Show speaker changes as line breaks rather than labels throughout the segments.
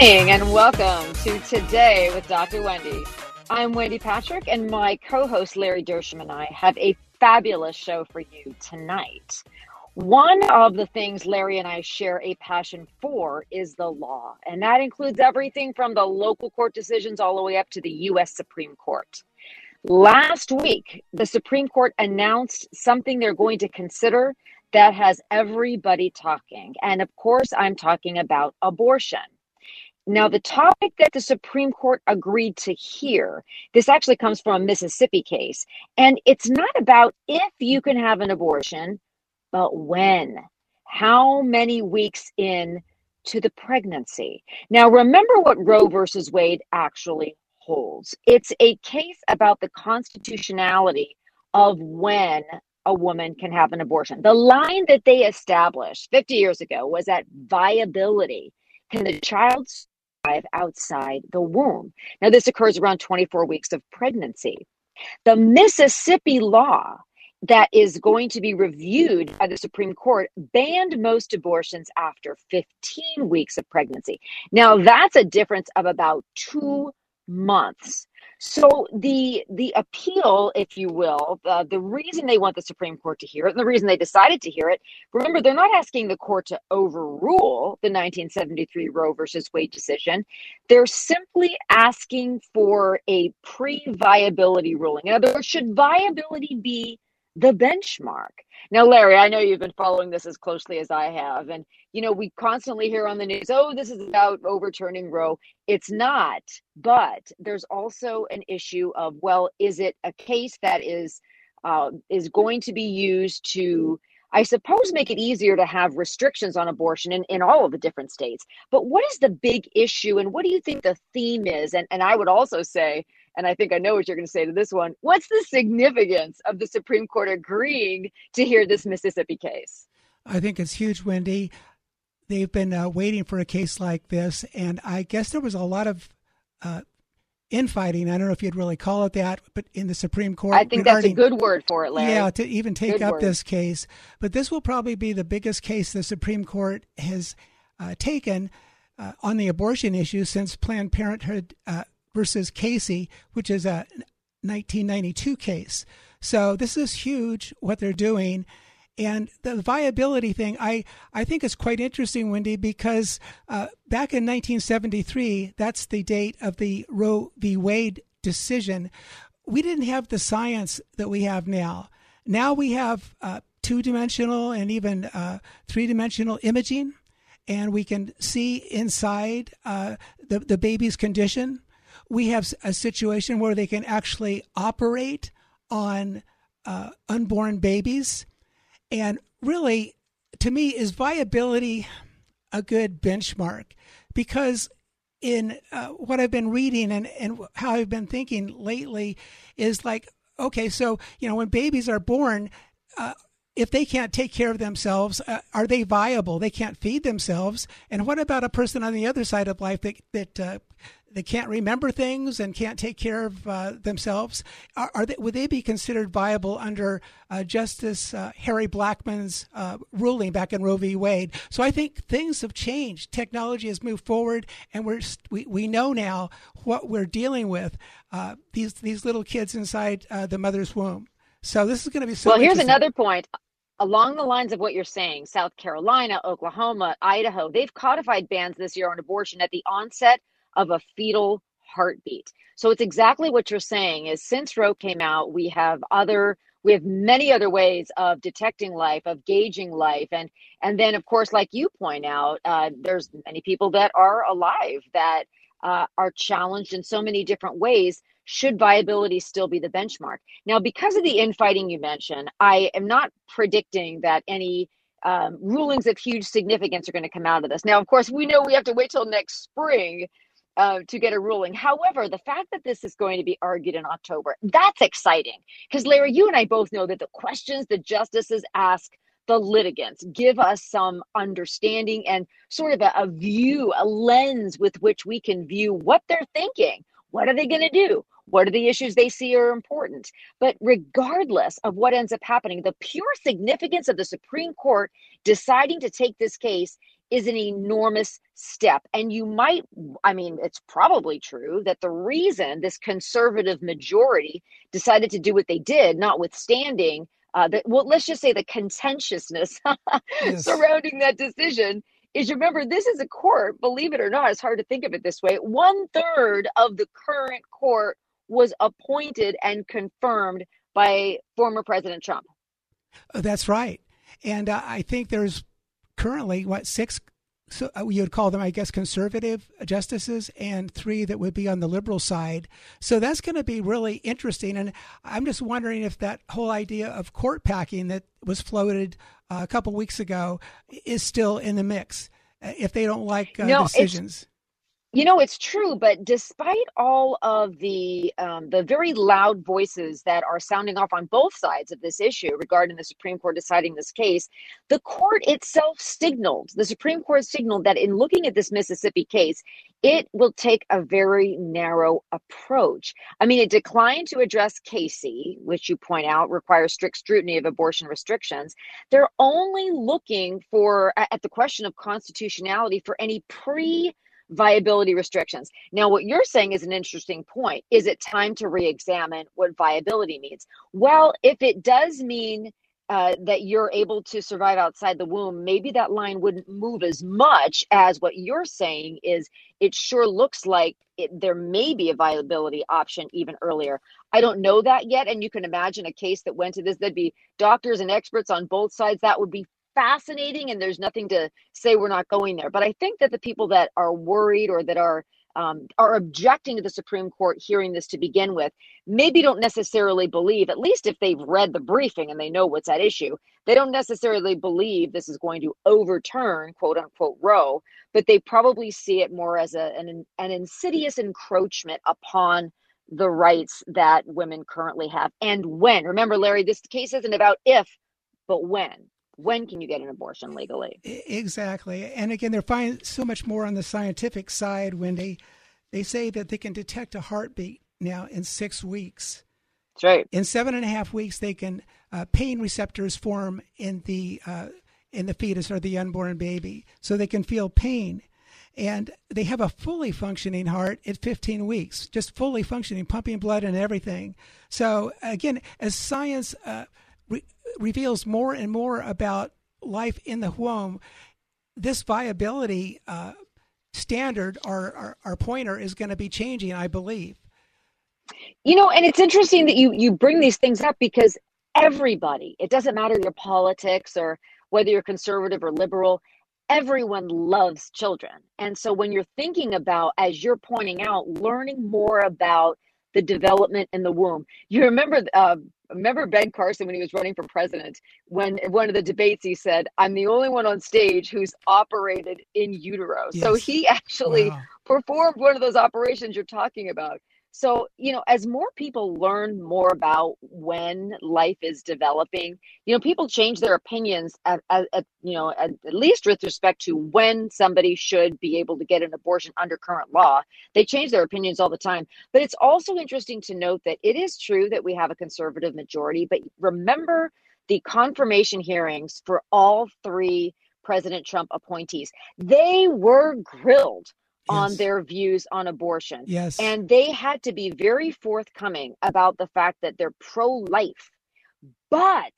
Evening and welcome to Today with Dr. Wendy. I'm Wendy Patrick, and my co host Larry Dersham and I have a fabulous show for you tonight. One of the things Larry and I share a passion for is the law, and that includes everything from the local court decisions all the way up to the U.S. Supreme Court. Last week, the Supreme Court announced something they're going to consider that has everybody talking. And of course, I'm talking about abortion. Now, the topic that the Supreme Court agreed to hear, this actually comes from a Mississippi case, and it's not about if you can have an abortion, but when. How many weeks in to the pregnancy? Now, remember what Roe versus Wade actually holds. It's a case about the constitutionality of when a woman can have an abortion. The line that they established 50 years ago was at viability. Can the child outside the womb. Now, this occurs around 24 weeks of pregnancy. The Mississippi law that is going to be reviewed by the Supreme Court banned most abortions after 15 weeks of pregnancy. Now, that's a difference of about two months. So the the appeal, if you will, the, the reason they want the Supreme Court to hear it, and the reason they decided to hear it, remember they're not asking the court to overrule the 1973 Roe versus Wade decision. They're simply asking for a pre-viability ruling. In other words, should viability be the benchmark. Now, Larry, I know you've been following this as closely as I have. And, you know, we constantly hear on the news, oh, this is about overturning Roe. It's not. But there's also an issue of, well, is it a case that is uh, is going to be used to I suppose make it easier to have restrictions on abortion in, in all of the different states. But what is the big issue and what do you think the theme is? And and I would also say, and I think I know what you're going to say to this one. What's the significance of the Supreme Court agreeing to hear this Mississippi case?
I think it's huge, Wendy. They've been uh, waiting for a case like this, and I guess there was a lot of uh, infighting. I don't know if you'd really call it that, but in the Supreme Court.
I think that's a good word for it, Larry.
Yeah, to even take
good
up
word.
this case. But this will probably be the biggest case the Supreme Court has uh, taken uh, on the abortion issue since Planned Parenthood uh, versus Casey, which is a 1992 case. So this is huge what they're doing. And the viability thing, I, I think is quite interesting, Wendy, because uh, back in 1973, that's the date of the Roe v. Wade decision, we didn't have the science that we have now. Now we have uh, two dimensional and even uh, three dimensional imaging, and we can see inside uh, the, the baby's condition. We have a situation where they can actually operate on uh, unborn babies and really, to me, is viability a good benchmark? Because in uh, what I've been reading and, and how I've been thinking lately is like, okay, so, you know, when babies are born, uh, if they can't take care of themselves, uh, are they viable? They can't feed themselves. And what about a person on the other side of life that that uh, they can't remember things and can't take care of uh, themselves. Are, are, they, would they be considered viable under uh, Justice uh, Harry Blackmun's uh, ruling back in Roe v. Wade? So I think things have changed. Technology has moved forward, and we're we, we know now what we're dealing with. Uh, these these little kids inside uh, the mother's womb. So this is going to be so.
Well, here's another point along the lines of what you're saying South Carolina, Oklahoma, Idaho, they've codified bans this year on abortion at the onset of a fetal heartbeat. So it's exactly what you're saying is since Roe came out, we have other we have many other ways of detecting life of gauging life. And and then of course like you point out uh, there's many people that are alive that uh, are challenged in so many different ways. Should viability still be the benchmark? Now because of the infighting you mentioned i am not predicting that any um, rulings of huge significance are going to come out of this. Now of course we know we have to wait till next spring uh, to get a ruling. However, the fact that this is going to be argued in October, that's exciting. Because, Larry, you and I both know that the questions the justices ask the litigants give us some understanding and sort of a, a view, a lens with which we can view what they're thinking. What are they going to do? What are the issues they see are important? But regardless of what ends up happening, the pure significance of the Supreme Court deciding to take this case is an enormous step. And you might, I mean, it's probably true that the reason this conservative majority decided to do what they did, notwithstanding uh, that, well, let's just say the contentiousness yes. surrounding that decision, is remember, this is a court, believe it or not, it's hard to think of it this way. One third of the current court was appointed and confirmed by former President Trump.
Uh, that's right. And uh, I think there's currently what six so uh, you would call them, I guess, conservative justices, and three that would be on the liberal side. So that's going to be really interesting. And I'm just wondering if that whole idea of court packing that was floated uh, a couple weeks ago is still in the mix. Uh, if they don't like uh, no, decisions,
you know, it's true, but despite all of the um, the very loud voices that are sounding off on both sides of this issue regarding the Supreme Court deciding this case, the court itself signaled, the Supreme Court signaled that in looking at this Mississippi case, it will take a very narrow approach. I mean, it declined to address Casey, which you point out requires strict scrutiny of abortion restrictions. They're only looking for at the question of constitutionality for any pre viability restrictions. Now, what you're saying is an interesting point. Is it time to re examine what viability means? Well, if it does mean uh, that you're able to survive outside the womb, maybe that line wouldn't move as much as what you're saying is it sure looks like it, there may be a viability option even earlier. I don't know that yet. And you can imagine a case that went to this, there'd be doctors and experts on both sides. That would be fascinating and there's nothing to say we're not going there. But I think that the people that are worried or that are um, are objecting to the Supreme Court hearing this to begin with, maybe don't necessarily believe, at least if they've read the briefing and they know what's at issue, they don't necessarily believe this is going to overturn quote unquote Roe, but they probably see it more as a, an, an insidious encroachment upon the rights that women currently have and when. Remember, Larry, this case isn't about if, but when when can you get an abortion legally?
Exactly. And again, they're finding so much more on the scientific side when they they say that they can detect a heartbeat now in six weeks.
That's right.
In seven and a half weeks, they can uh, pain receptors form in the uh, in the fetus or the unborn baby, so they can feel pain. And they have a fully functioning heart at 15 weeks, just fully functioning, pumping blood and everything. So again, as science uh, reveals more and more about life in the womb, this viability uh, standard, our, our pointer, is going to be changing, I believe.
You know, and it's interesting that you you bring these things up because everybody, it doesn't matter your politics or whether you're conservative or liberal, everyone loves children. And so when you're thinking about, as you're pointing out, learning more about the development in the womb, you remember uh, remember Ben Carson when he was running for president, when one of the debates he said, I'm the only one on stage who's operated in utero. Yes. So he actually wow. performed one of those operations you're talking about. So, you know, as more people learn more about when life is developing, you know, people change their opinions at, at, at you know, at, at, least with respect to when somebody should be able to get an abortion under current law. They change their opinions all the time. But it's also interesting to note that it is true that we have a conservative majority, but remember the confirmation hearings for all three President Trump appointees. They were grilled on their views on abortion.
Yes.
And they had to be very forthcoming about the fact that they're pro life. But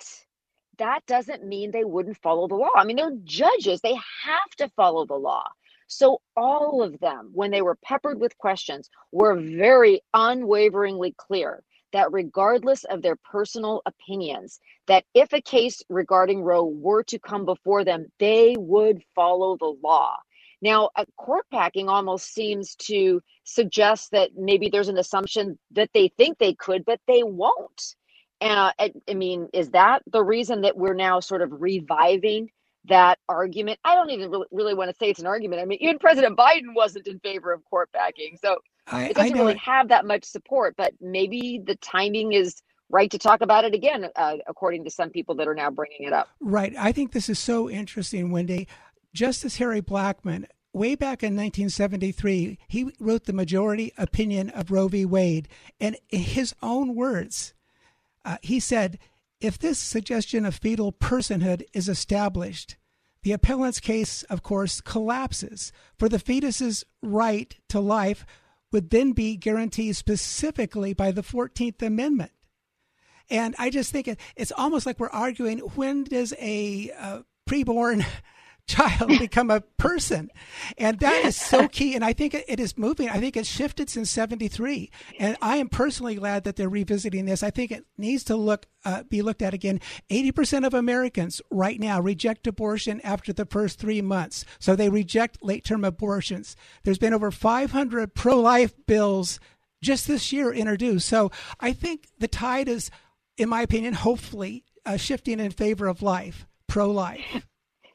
that doesn't mean they wouldn't follow the law. I mean, they're judges, they have to follow the law. So all of them, when they were peppered with questions, were very unwaveringly clear that regardless of their personal opinions, that if a case regarding Roe were to come before them, they would follow the law. Now, a court packing almost seems to suggest that maybe there's an assumption that they think they could, but they won't. Uh, I, I mean, is that the reason that we're now sort of reviving that argument? I don't even really, really want to say it's an argument. I mean, even President Biden wasn't in favor of court packing, so I, it doesn't really have that much support. But maybe the timing is right to talk about it again, uh, according to some people that are now bringing it up.
Right. I think this is so interesting, Wendy. Justice Harry Blackmun, way back in 1973, he wrote the majority opinion of Roe v. Wade. And in his own words, uh, he said, if this suggestion of fetal personhood is established, the appellant's case, of course, collapses, for the fetus's right to life would then be guaranteed specifically by the 14th Amendment. And I just think it's almost like we're arguing when does a uh, preborn child become a person. And that is so key and i think it is moving. I think it's shifted since 73 and i am personally glad that they're revisiting this. I think it needs to look uh, be looked at again. 80% of americans right now reject abortion after the first three months so they reject late term abortions. There's been over 500 pro-life bills just this year introduced so i think the tide is in my opinion hopefully uh, shifting in favor of life pro-life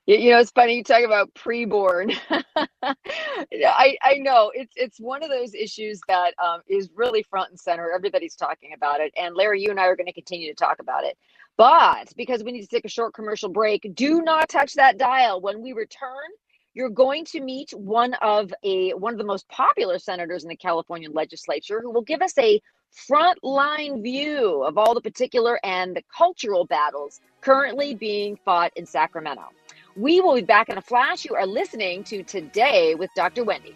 you know, it's funny you talk about preborn. I I know it's it's one of those issues that um, is really front and center. Everybody's talking about it, and Larry, you and I are going to continue to talk about it. But because we need to take a short commercial break, do not touch that dial. When we return, you're going to meet one of a one of the most popular senators in the California legislature who will give us a frontline view of all the particular and the cultural battles currently being fought in Sacramento. We will be back in a flash. You are listening to Today with Dr. Wendy.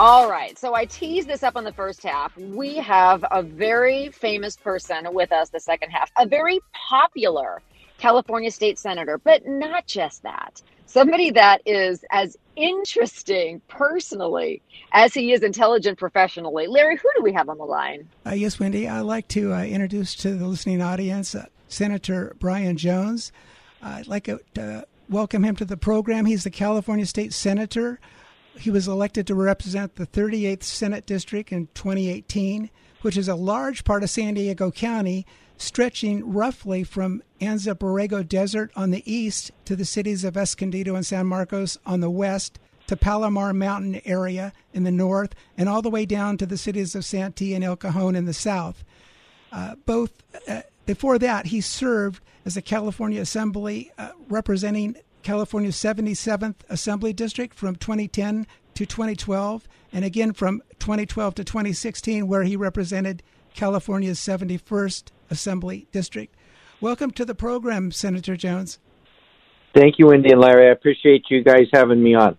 All right. So I teased this up on the first half. We have a very famous person with us the second half, a very popular California state senator, but not just that. Somebody that is as interesting personally as he is intelligent professionally. Larry, who do we have on the line?
Uh, yes, Wendy. I'd like to uh, introduce to the listening audience uh, Senator Brian Jones. I'd like to welcome him to the program. He's the California state senator he was elected to represent the 38th Senate District in 2018, which is a large part of San Diego County, stretching roughly from Anza Borrego Desert on the east to the cities of Escondido and San Marcos on the west, to Palomar Mountain area in the north, and all the way down to the cities of Santee and El Cajon in the south. Uh, both uh, before that, he served as a California Assembly uh, representing California's 77th Assembly District from 2010 to 2012, and again from 2012 to 2016, where he represented California's 71st Assembly District. Welcome to the program, Senator Jones.
Thank you, Wendy and Larry. I appreciate you guys having me on.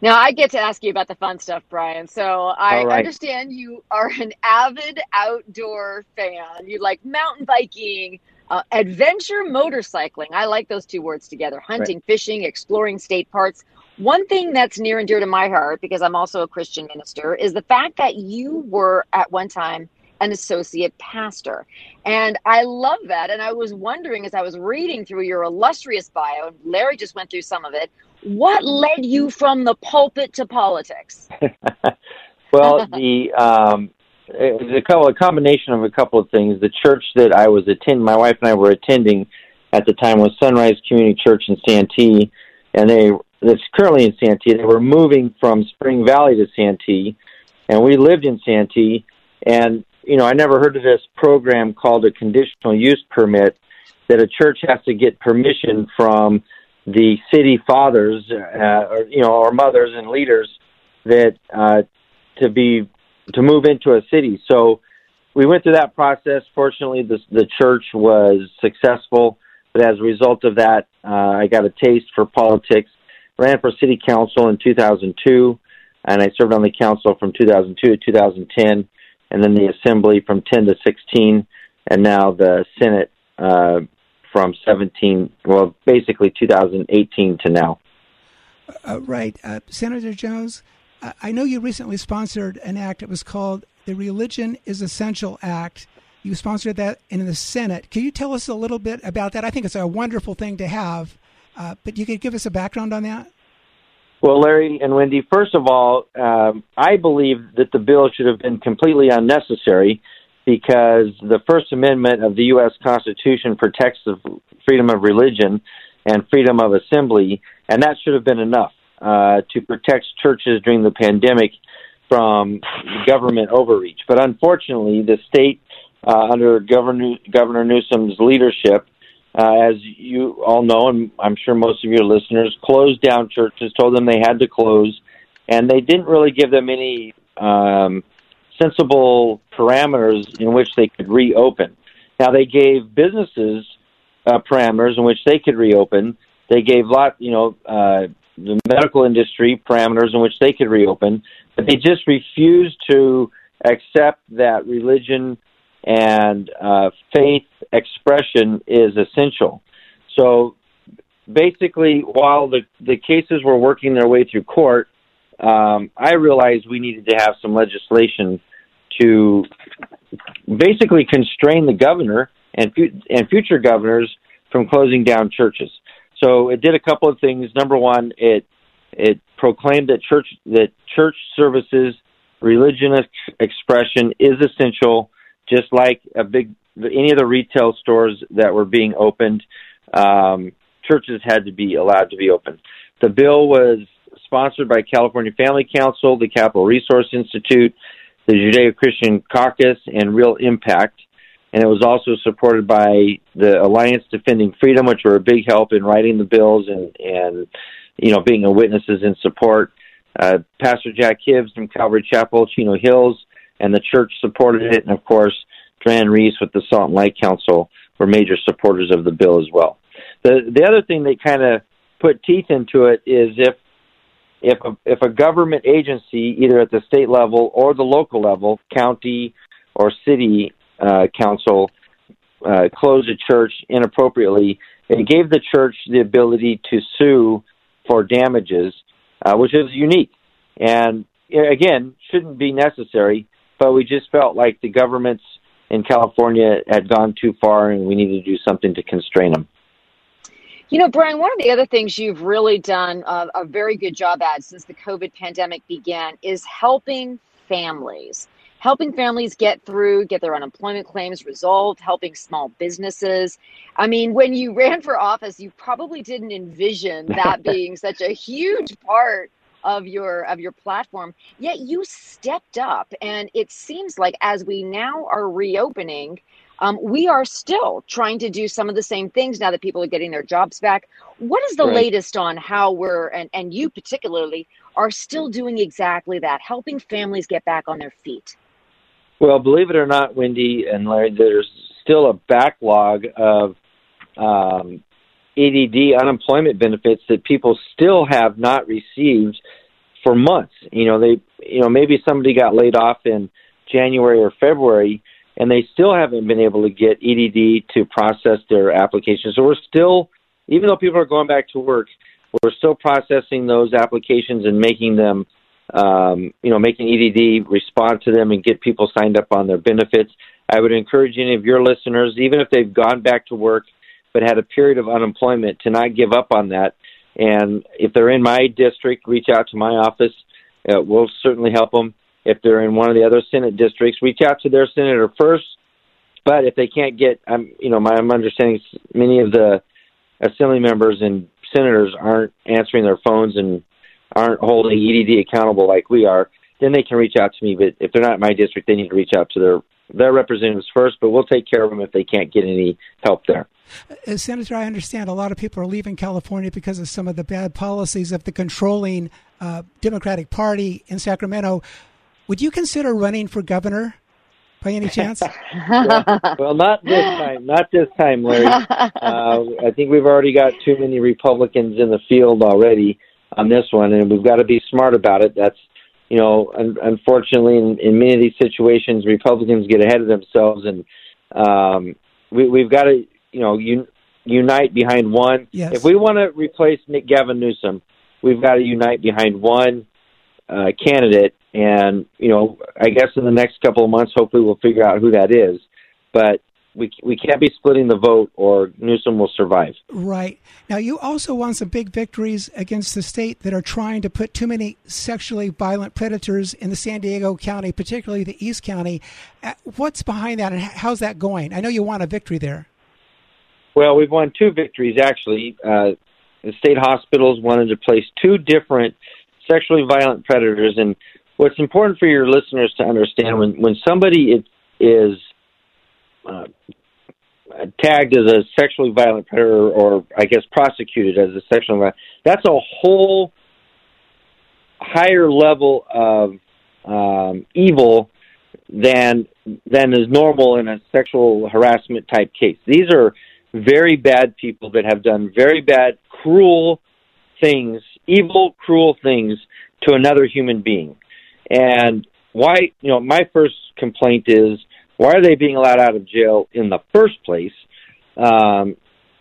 Now I get to ask you about the fun stuff, Brian. So I
right.
understand you are an avid outdoor fan. You like mountain biking, uh, adventure motorcycling. I like those two words together hunting, right. fishing, exploring state parks. One thing that's near and dear to my heart, because I'm also a Christian minister, is the fact that you were at one time an associate pastor. And I love that. And I was wondering as I was reading through your illustrious bio, and Larry just went through some of it, what led you from the pulpit to politics?
well, the um, a couple a combination of a couple of things. The church that I was attending, my wife and I were attending at the time was Sunrise Community Church in Santee, and they that's currently in Santee. They were moving from Spring Valley to Santee, and we lived in Santee. And you know, I never heard of this program called a conditional use permit that a church has to get permission from the city fathers, uh, or you know, or mothers and leaders that uh, to be to move into a city. So we went through that process. Fortunately, the the church was successful, but as a result of that, uh, I got a taste for politics. Ran for city council in 2002, and I served on the council from 2002 to 2010, and then the assembly from 10 to 16, and now the Senate uh, from 17, well, basically 2018 to now.
Uh, right. Uh, Senator Jones, I know you recently sponsored an act. It was called the Religion is Essential Act. You sponsored that in the Senate. Can you tell us a little bit about that? I think it's a wonderful thing to have, uh, but you could give us a background on that?
Well, Larry and Wendy, first of all, um, I believe that the bill should have been completely unnecessary because the First Amendment of the U.S. Constitution protects the freedom of religion and freedom of assembly, and that should have been enough uh, to protect churches during the pandemic from government overreach. But unfortunately, the state, uh, under Governor, Governor Newsom's leadership, uh, as you all know, and I'm sure most of your listeners, closed down churches, told them they had to close, and they didn't really give them any um, sensible parameters in which they could reopen. Now they gave businesses uh, parameters in which they could reopen. They gave lot, you know, uh, the medical industry parameters in which they could reopen, but they just refused to accept that religion and uh, faith expression is essential. So basically, while the, the cases were working their way through court, um, I realized we needed to have some legislation to basically constrain the governor and, and future governors from closing down churches. So it did a couple of things. Number one, it it proclaimed that church that church services, religion expression is essential, just like a big any of the retail stores that were being opened. Um, churches had to be allowed to be open. The bill was sponsored by California Family Council, the Capital Resource Institute, the Judeo Christian Caucus, and Real Impact and it was also supported by the Alliance Defending Freedom, which were a big help in writing the bills and and you know being a witnesses in support. Uh, Pastor Jack Hibbs from Calvary Chapel, Chino Hills, and the church supported it, and of course, Dran Reese with the Salt and Light Council were major supporters of the bill as well. The the other thing that kind of put teeth into it is if if a, if a government agency, either at the state level or the local level, county or city, uh, council uh, closed a church inappropriately. It gave the church the ability to sue for damages, uh, which is unique. And again, shouldn't be necessary, but we just felt like the governments in California had gone too far and we needed to do something to constrain them.
You know, Brian, one of the other things you've really done a, a very good job at since the COVID pandemic began is helping families helping families get through, get their unemployment claims resolved, helping small businesses. I mean, when you ran for office, you probably didn't envision that being such a huge part of your of your platform yet you stepped up and it seems like as we now are reopening um, we are still trying to do some of the same things now that people are getting their jobs back what is the right. latest on how we're and, and you particularly are still doing exactly that helping families get back on their feet
well, believe it or not, Wendy and Larry, there's still a backlog of um, EDD unemployment benefits that people still have not received for months. You know, they you know maybe somebody got laid off in January or February, and they still haven't been able to get EDD to process their applications. So we're still, even though people are going back to work, we're still processing those applications and making them, um, you know, making EDD respond to them and get people signed up on their benefits. I would encourage any of your listeners, even if they've gone back to work but had a period of unemployment, to not give up on that. And if they're in my district, reach out to my office. Uh, we'll certainly help them. If they're in one of the other Senate districts, reach out to their senator first. But if they can't get, I'm, you know, my I'm understanding many of the assembly members and senators aren't answering their phones and aren't holding EDD accountable like we are, then they can reach out to me. But if they're not in my district, they need to reach out to their their representatives first. But we'll take care of them if they can't get any help there.
Uh, Senator, I understand a lot of people are leaving California because of some of the bad policies of the controlling uh, Democratic Party in Sacramento. Would you consider running for governor by any chance?
well, well, not this time. Not this time, Larry. Uh, I think we've already got too many Republicans in the field already on this one, and we've got to be smart about it. That's you know, un- unfortunately, in, in many of these situations, Republicans get ahead of themselves, and um, we, we've got to you know un- unite behind one.
Yes.
If we want to replace Nick Gavin Newsom, we've got to unite behind one uh, candidate. And you know, I guess in the next couple of months, hopefully, we'll figure out who that is. But we we can't be splitting the vote, or Newsom will survive.
Right now, you also won some big victories against the state that are trying to put too many sexually violent predators in the San Diego County, particularly the East County. Uh, what's behind that, and how's that going? I know you won a victory there.
Well, we've won two victories actually. Uh, the state hospitals wanted to place two different sexually violent predators, and what's important for your listeners to understand when when somebody is, is uh, tagged as a sexually violent predator, or I guess prosecuted as a sexually violent, that's a whole higher level of um, evil than than is normal in a sexual harassment type case. These are very bad people that have done very bad, cruel things, evil, cruel things to another human being. And why, you know, my first complaint is why are they being allowed out of jail in the first place? Um,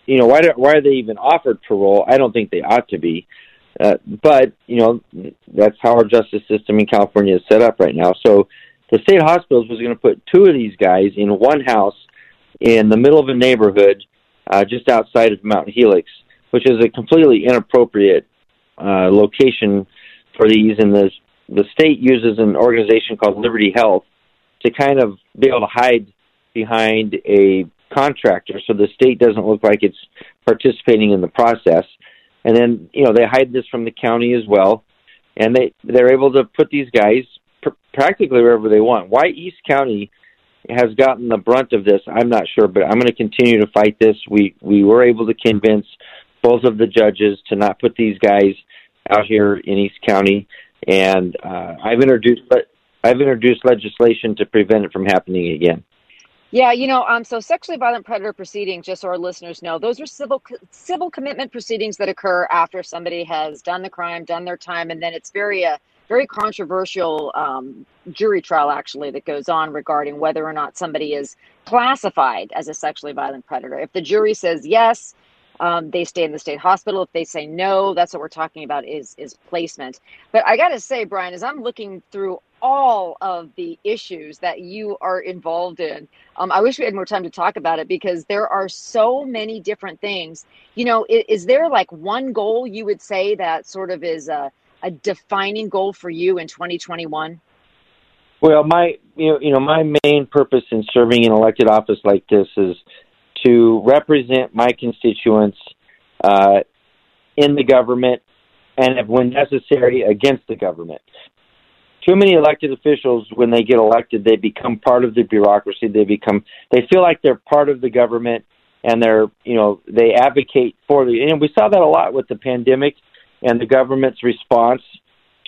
you know, why do, why are they even offered parole? I don't think they ought to be. Uh, but you know, that's how our justice system in California is set up right now. So the state hospitals was going to put two of these guys in one house in the middle of a neighborhood uh, just outside of Mount Helix, which is a completely inappropriate uh, location for these. And the the state uses an organization called Liberty Health to kind of be able to hide behind a contractor, so the state doesn't look like it's participating in the process. And then you know they hide this from the county as well, and they they're able to put these guys pr- practically wherever they want. Why East County? has gotten the brunt of this, I'm not sure, but I'm going to continue to fight this. We we were able to convince both of the judges to not put these guys out here in East County, and uh, I've introduced I've introduced legislation to prevent it from happening again.
Yeah, you know, um, so sexually violent predator proceedings, just so our listeners know, those are civil civil commitment proceedings that occur after somebody has done the crime, done their time, and then it's very uh, very controversial um, jury trial actually that goes on regarding whether or not somebody is classified as a sexually violent predator. If the jury says yes, um, they stay in the state hospital. If they say no, that's what we're talking about is is placement. But I got to say, Brian, as I'm looking through all of the issues that you are involved in, um, I wish we had more time to talk about it because there are so many different things. You know, is, is there like one goal you would say that sort of is a a defining goal for you in 2021?
Well, my you know, you know my main purpose in serving in elected office like this is to represent my constituents uh, in the government and, if, when necessary, against the government. Too many elected officials, when they get elected, they become part of the bureaucracy. They become they feel like they're part of the government, and they're you know they advocate for the. And we saw that a lot with the pandemic and the government's response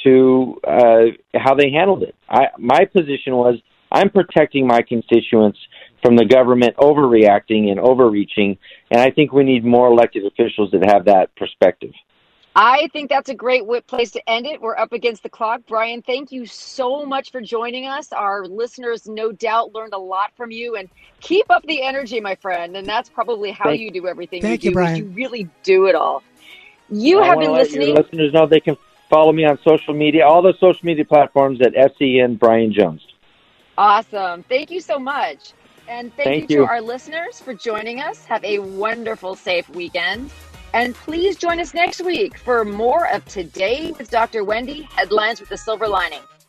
to uh, how they handled it. I, my position was I'm protecting my constituents from the government overreacting and overreaching, and I think we need more elected officials that have that perspective.
I think that's a great place to end it. We're up against the clock. Brian, thank you so much for joining us. Our listeners, no doubt, learned a lot from you. And keep up the energy, my friend. And that's probably how
thank,
you do everything
thank
you,
you
do.
Brian.
You really do it all. You
I
have been
let
listening.
Your listeners know they can follow me on social media, all the social media platforms at SEN Brian Jones.
Awesome. Thank you so much. And thank,
Thank
you,
you.
to our listeners for joining us. Have a wonderful, safe weekend. And please join us next week for more of Today with Dr. Wendy Headlines with the Silver Lining.